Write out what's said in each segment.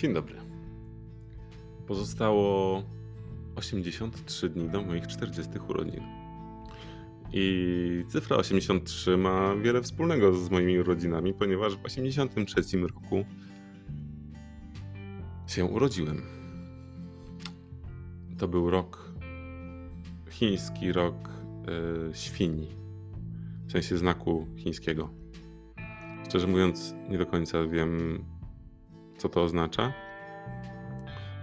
Dzień dobry. Pozostało 83 dni do moich 40 urodzin. I cyfra 83 ma wiele wspólnego z moimi urodzinami, ponieważ w 83 roku się urodziłem. To był rok chiński, rok yy, świni, w sensie znaku chińskiego. Szczerze mówiąc, nie do końca wiem, co to oznacza.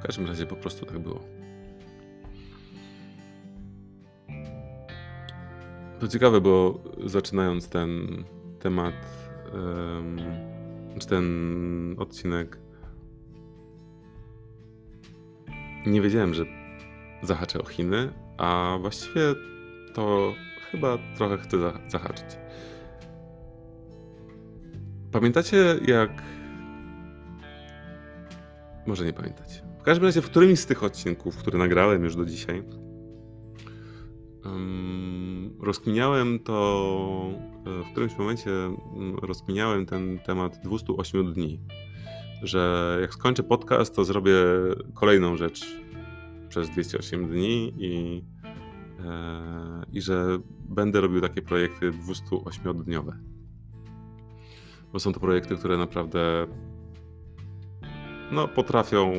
W każdym razie po prostu tak było. To ciekawe, bo zaczynając ten temat, czy ten odcinek, nie wiedziałem, że zahaczę o Chiny, a właściwie to chyba trochę chcę zahaczyć. Pamiętacie, jak. Może nie pamiętacie. W każdym razie, w którymś z tych odcinków, które nagrałem już do dzisiaj, rozkminiałem to. E, w którymś momencie mm, rozkminiałem ten temat 208 dni. Że jak skończę podcast, to zrobię kolejną rzecz przez 208 dni i, e, i że będę robił takie projekty 208-dniowe bo są to projekty, które naprawdę no, potrafią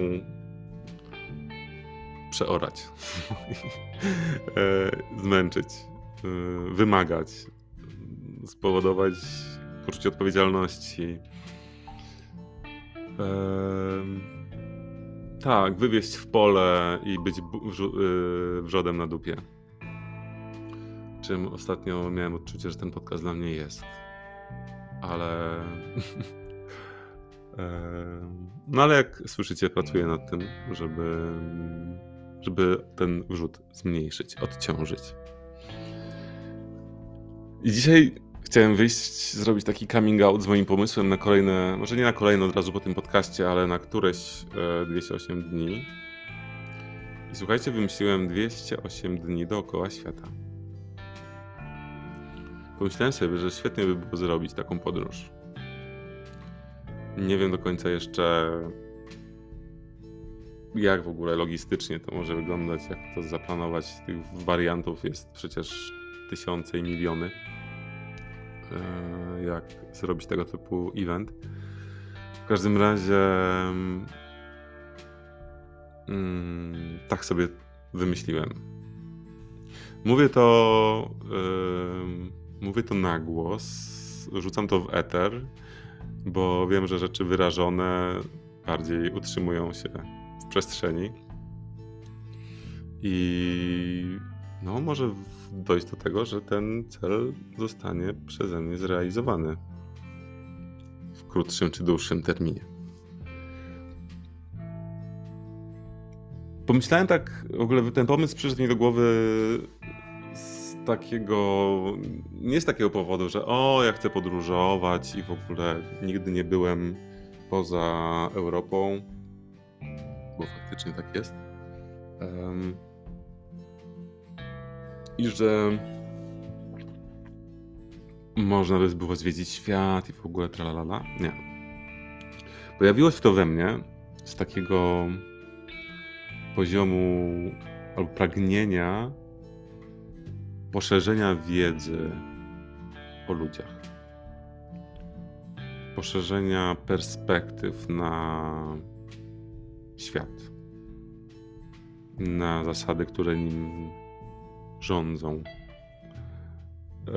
przeorać, e, zmęczyć, e, wymagać, spowodować poczucie odpowiedzialności. E, tak, wywieźć w pole i być wrzodem na dupie. Czym ostatnio miałem odczucie, że ten podcast dla mnie jest ale. no ale jak słyszycie, pracuję nad tym, żeby, żeby ten wrzut zmniejszyć, odciążyć. I dzisiaj chciałem wyjść, zrobić taki coming out z moim pomysłem na kolejne, może nie na kolejne od razu po tym podcaście, ale na któreś 208 e, dni. I słuchajcie, wymyśliłem 208 dni dookoła świata. Pomyślałem sobie, że świetnie by było zrobić taką podróż. Nie wiem do końca jeszcze, jak w ogóle logistycznie to może wyglądać, jak to zaplanować. Tych wariantów jest przecież tysiące i miliony. E, jak zrobić tego typu event. W każdym razie, mm, tak sobie wymyśliłem. Mówię to. Yy, mówię to na głos, rzucam to w eter, bo wiem, że rzeczy wyrażone bardziej utrzymują się w przestrzeni. I no, może dojść do tego, że ten cel zostanie przeze mnie zrealizowany w krótszym czy dłuższym terminie. Pomyślałem tak, w ogóle ten pomysł przyszedł mi do głowy takiego, nie z takiego powodu, że o, ja chcę podróżować i w ogóle nigdy nie byłem poza Europą, bo faktycznie tak jest. Um, I że można by było zwiedzić świat i w ogóle tralalala. Nie. Pojawiło się to we mnie z takiego poziomu albo pragnienia poszerzenia wiedzy o ludziach, poszerzenia perspektyw na świat, na zasady, które nim rządzą, e,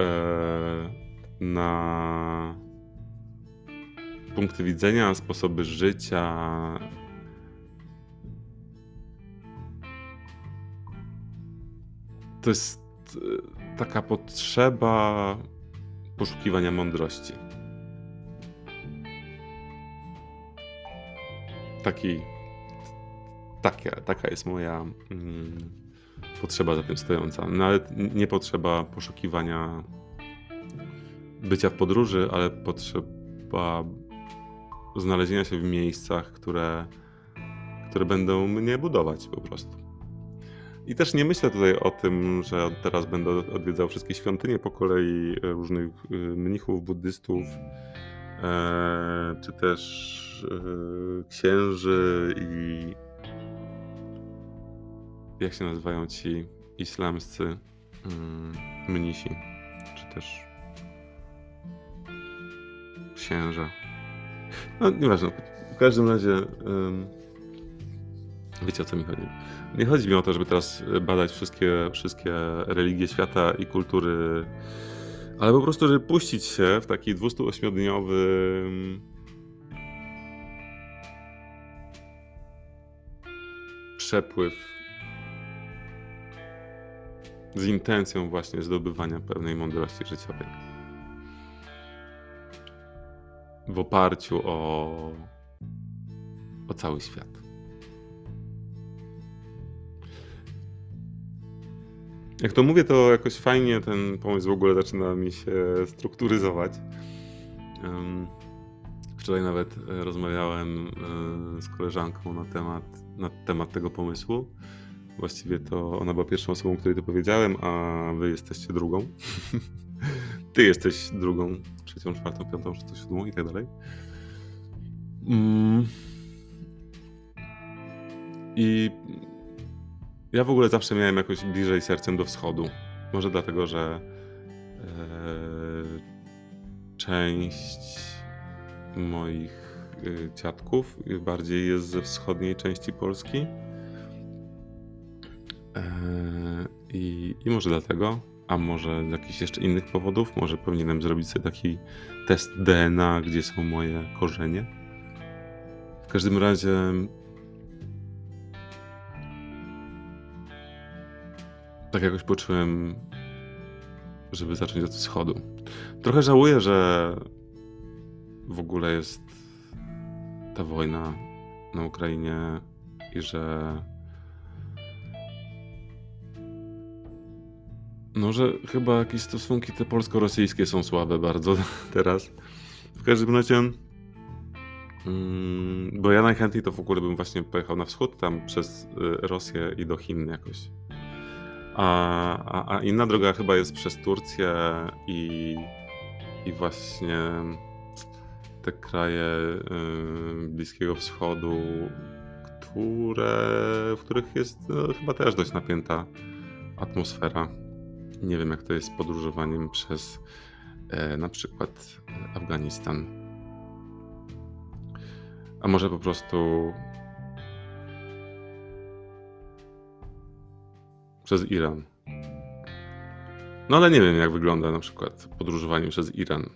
na punkty widzenia, sposoby życia. To jest Y, taka potrzeba poszukiwania mądrości. Taki, taka, taka jest moja mm, potrzeba za tym stojąca. Nawet nie potrzeba poszukiwania bycia w podróży, ale potrzeba znalezienia się w miejscach, które, które będą mnie budować po prostu. I też nie myślę tutaj o tym, że teraz będę odwiedzał wszystkie świątynie po kolei, e, różnych e, mnichów, buddystów e, czy też księży i jak się nazywają ci islamscy mm, mnisi, czy też księża. No nieważne, w każdym razie wiecie o co mi chodzi. Nie chodzi mi o to, żeby teraz badać wszystkie, wszystkie religie świata i kultury, ale po prostu, żeby puścić się w taki 208-dniowy przepływ z intencją właśnie zdobywania pewnej mądrości życiowej. W oparciu o, o cały świat. Jak to mówię, to jakoś fajnie ten pomysł w ogóle zaczyna mi się strukturyzować. Wczoraj nawet e, rozmawiałem e, z koleżanką na temat, na temat tego pomysłu. Właściwie to ona była pierwszą osobą, której to powiedziałem, a wy jesteście drugą. Ty jesteś drugą, trzecią, czwartą, piątą, szóstą, siódmą i tak dalej. Mm. I ja w ogóle zawsze miałem jakoś bliżej sercem do wschodu. Może dlatego, że e, część moich e, dziadków bardziej jest ze wschodniej części Polski. E, I, I może dlatego, a może z jakichś jeszcze innych powodów, może powinienem zrobić sobie taki test DNA, gdzie są moje korzenie. W każdym razie tak jakoś poczułem, żeby zacząć od wschodu. Trochę żałuję, że w ogóle jest ta wojna na Ukrainie i że no, że chyba jakieś stosunki te polsko-rosyjskie są słabe bardzo teraz. W każdym razie mm, bo ja najchętniej to w ogóle bym właśnie pojechał na wschód, tam przez y, Rosję i do Chin jakoś. A, a, a inna droga chyba jest przez Turcję i, i właśnie te kraje y, Bliskiego Wschodu, które, w których jest no, chyba też dość napięta atmosfera. Nie wiem, jak to jest z podróżowaniem przez e, na przykład Afganistan. A może po prostu przez Iran. No ale nie wiem, jak wygląda na przykład podróżowanie przez Iran.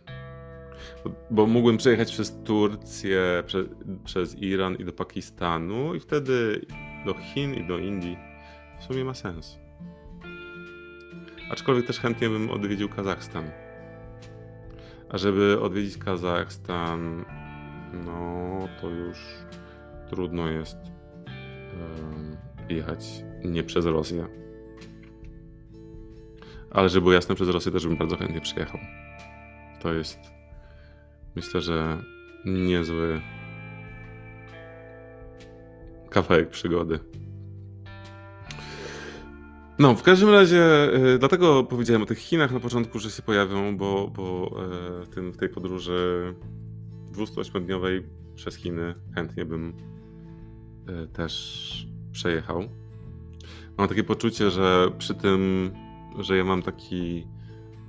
Bo, mógłbym przejechać przez Turcję, prze, przez Iran i do Pakistanu, i wtedy do Chin i do Indii. W sumie ma sens. Aczkolwiek też chętnie bym odwiedził Kazachstan. A żeby odwiedzić Kazachstan, no to już trudno jest jechać nie przez Rosję. Ale żeby było jasne, przez Rosję też bym bardzo chętnie przyjechał. To jest, myślę, że niezły kawałek przygody. No, w każdym razie, y, dlatego powiedziałem o tych Chinach na początku, że się pojawią, bo, bo y, tym, w tej podróży 208-dniowej przez Chiny chętnie bym y, też przejechał. Mam takie poczucie, że przy tym że ja mam taki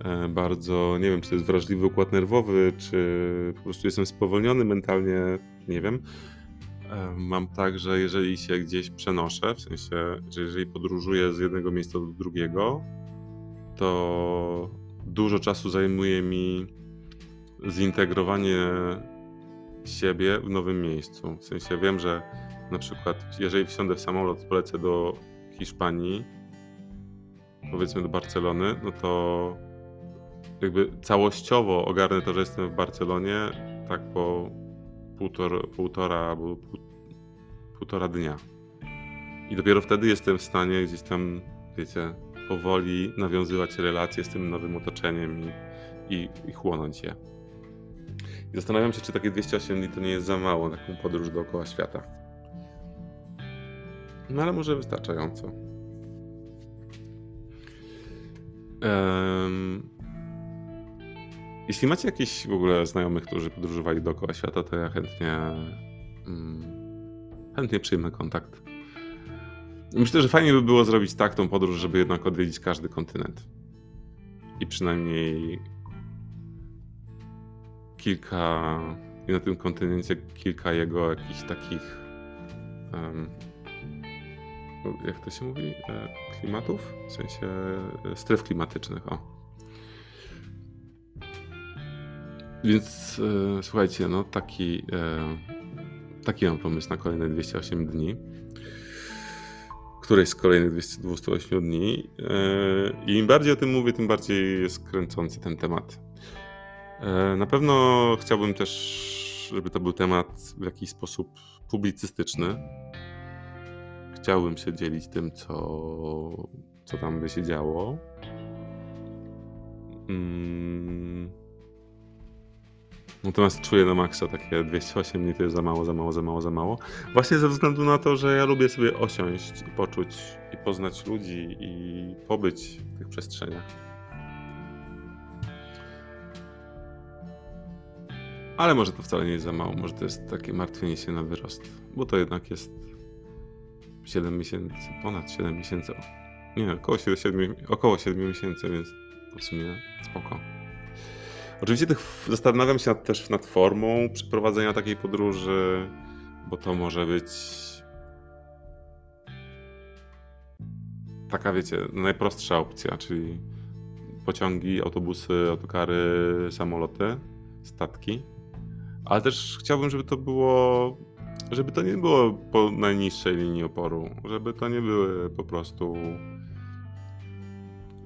e, bardzo, nie wiem, czy to jest wrażliwy układ nerwowy, czy po prostu jestem spowolniony mentalnie, nie wiem. E, mam tak, że jeżeli się gdzieś przenoszę, w sensie, że jeżeli podróżuję z jednego miejsca do drugiego, to dużo czasu zajmuje mi zintegrowanie siebie w nowym miejscu. W sensie wiem, że na przykład, jeżeli wsiądę w samolot, polecę do Hiszpanii, powiedzmy do Barcelony, no to jakby całościowo ogarnę to, że jestem w Barcelonie tak po półtor, półtora albo pół, półtora dnia. I dopiero wtedy jestem w stanie gdzieś tam, wiecie, powoli nawiązywać relacje z tym nowym otoczeniem i, i, i chłonąć je. I zastanawiam się, czy takie 208 dni to nie jest za mało taką podróż dookoła świata. No ale może wystarczająco. Jeśli macie jakichś w ogóle znajomych, którzy podróżowali dookoła świata, to ja chętnie, mm, chętnie przyjmę kontakt. Myślę, że fajnie by było zrobić tak tą podróż, żeby jednak odwiedzić każdy kontynent. I przynajmniej kilka, i na tym kontynencie kilka jego jakichś takich, um, jak to się mówi, e, klimatów? W sensie e, stref klimatycznych, o. Więc e, słuchajcie, no taki, e, taki mam pomysł na kolejne 208 dni. Któreś z kolejnych 208 dni. E, I im bardziej o tym mówię, tym bardziej jest kręcący ten temat. E, na pewno chciałbym też, żeby to był temat w jakiś sposób publicystyczny. Chciałbym się dzielić tym, co, co tam by się działo. Mm. Natomiast czuję na maksa takie 208 dni to jest za mało, za mało, za mało, za mało. Właśnie ze względu na to, że ja lubię sobie osiąść i poczuć i poznać ludzi i pobyć w tych przestrzeniach. Ale może to wcale nie jest za mało, może to jest takie martwienie się na wyrost, bo to jednak jest 7 miesięcy, ponad 7 miesięcy. Nie, około 7, około 7 miesięcy, więc w sumie spoko. Oczywiście tych, zastanawiam się też nad formą przeprowadzenia takiej podróży, bo to może być taka, wiecie, najprostsza opcja, czyli pociągi, autobusy, autokary, samoloty, statki. Ale też chciałbym, żeby to było, żeby to nie było po najniższej linii oporu, żeby to nie były po prostu,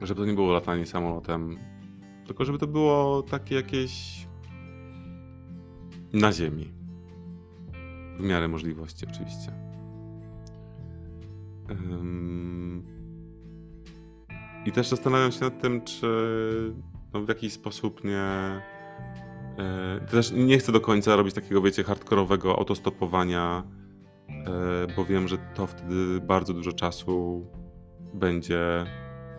żeby to nie było latanie samolotem tylko żeby to było takie jakieś na ziemi. W miarę możliwości oczywiście. I też zastanawiam się nad tym, czy no w jakiś sposób nie. E, też nie chcę do końca robić takiego, wiecie, hardkorowego autostopowania, e, bo wiem, że to wtedy bardzo dużo czasu będzie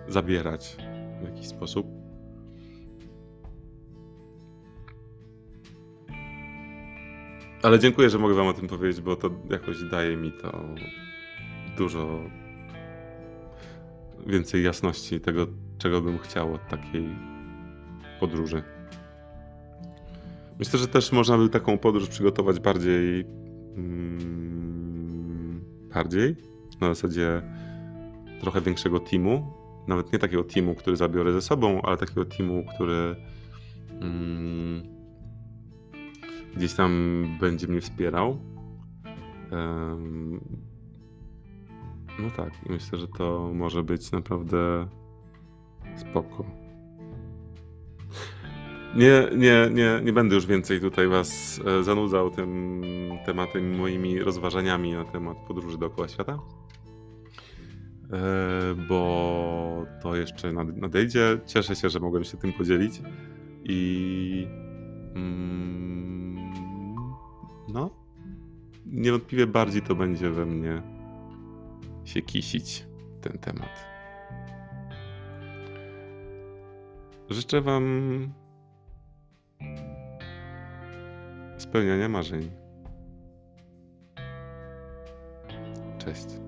zabierać w jakiś sposób. Ale dziękuję, że mogę wam o tym powiedzieć, bo to jakoś daje mi to dużo więcej jasności tego, czego bym chciał od takiej podróży. Myślę, że też można by taką podróż przygotować bardziej mm, bardziej na zasadzie trochę większego teamu. Nawet nie takiego teamu, który zabiorę ze sobą, ale takiego teamu, który mm, gdzieś tam będzie mnie wspierał. No tak, myślę, że to może być naprawdę spoko. Nie, nie, nie, nie będę już więcej tutaj Was e, zanudzał tym tematem, moimi rozważaniami na temat podróży dookoła świata, e, bo to jeszcze nadejdzie. Cieszę się, że mogłem się tym podzielić i. Mm, no, niewątpliwie bardziej to będzie we mnie się kisić ten temat. Życzę Wam spełniania marzeń. Cześć.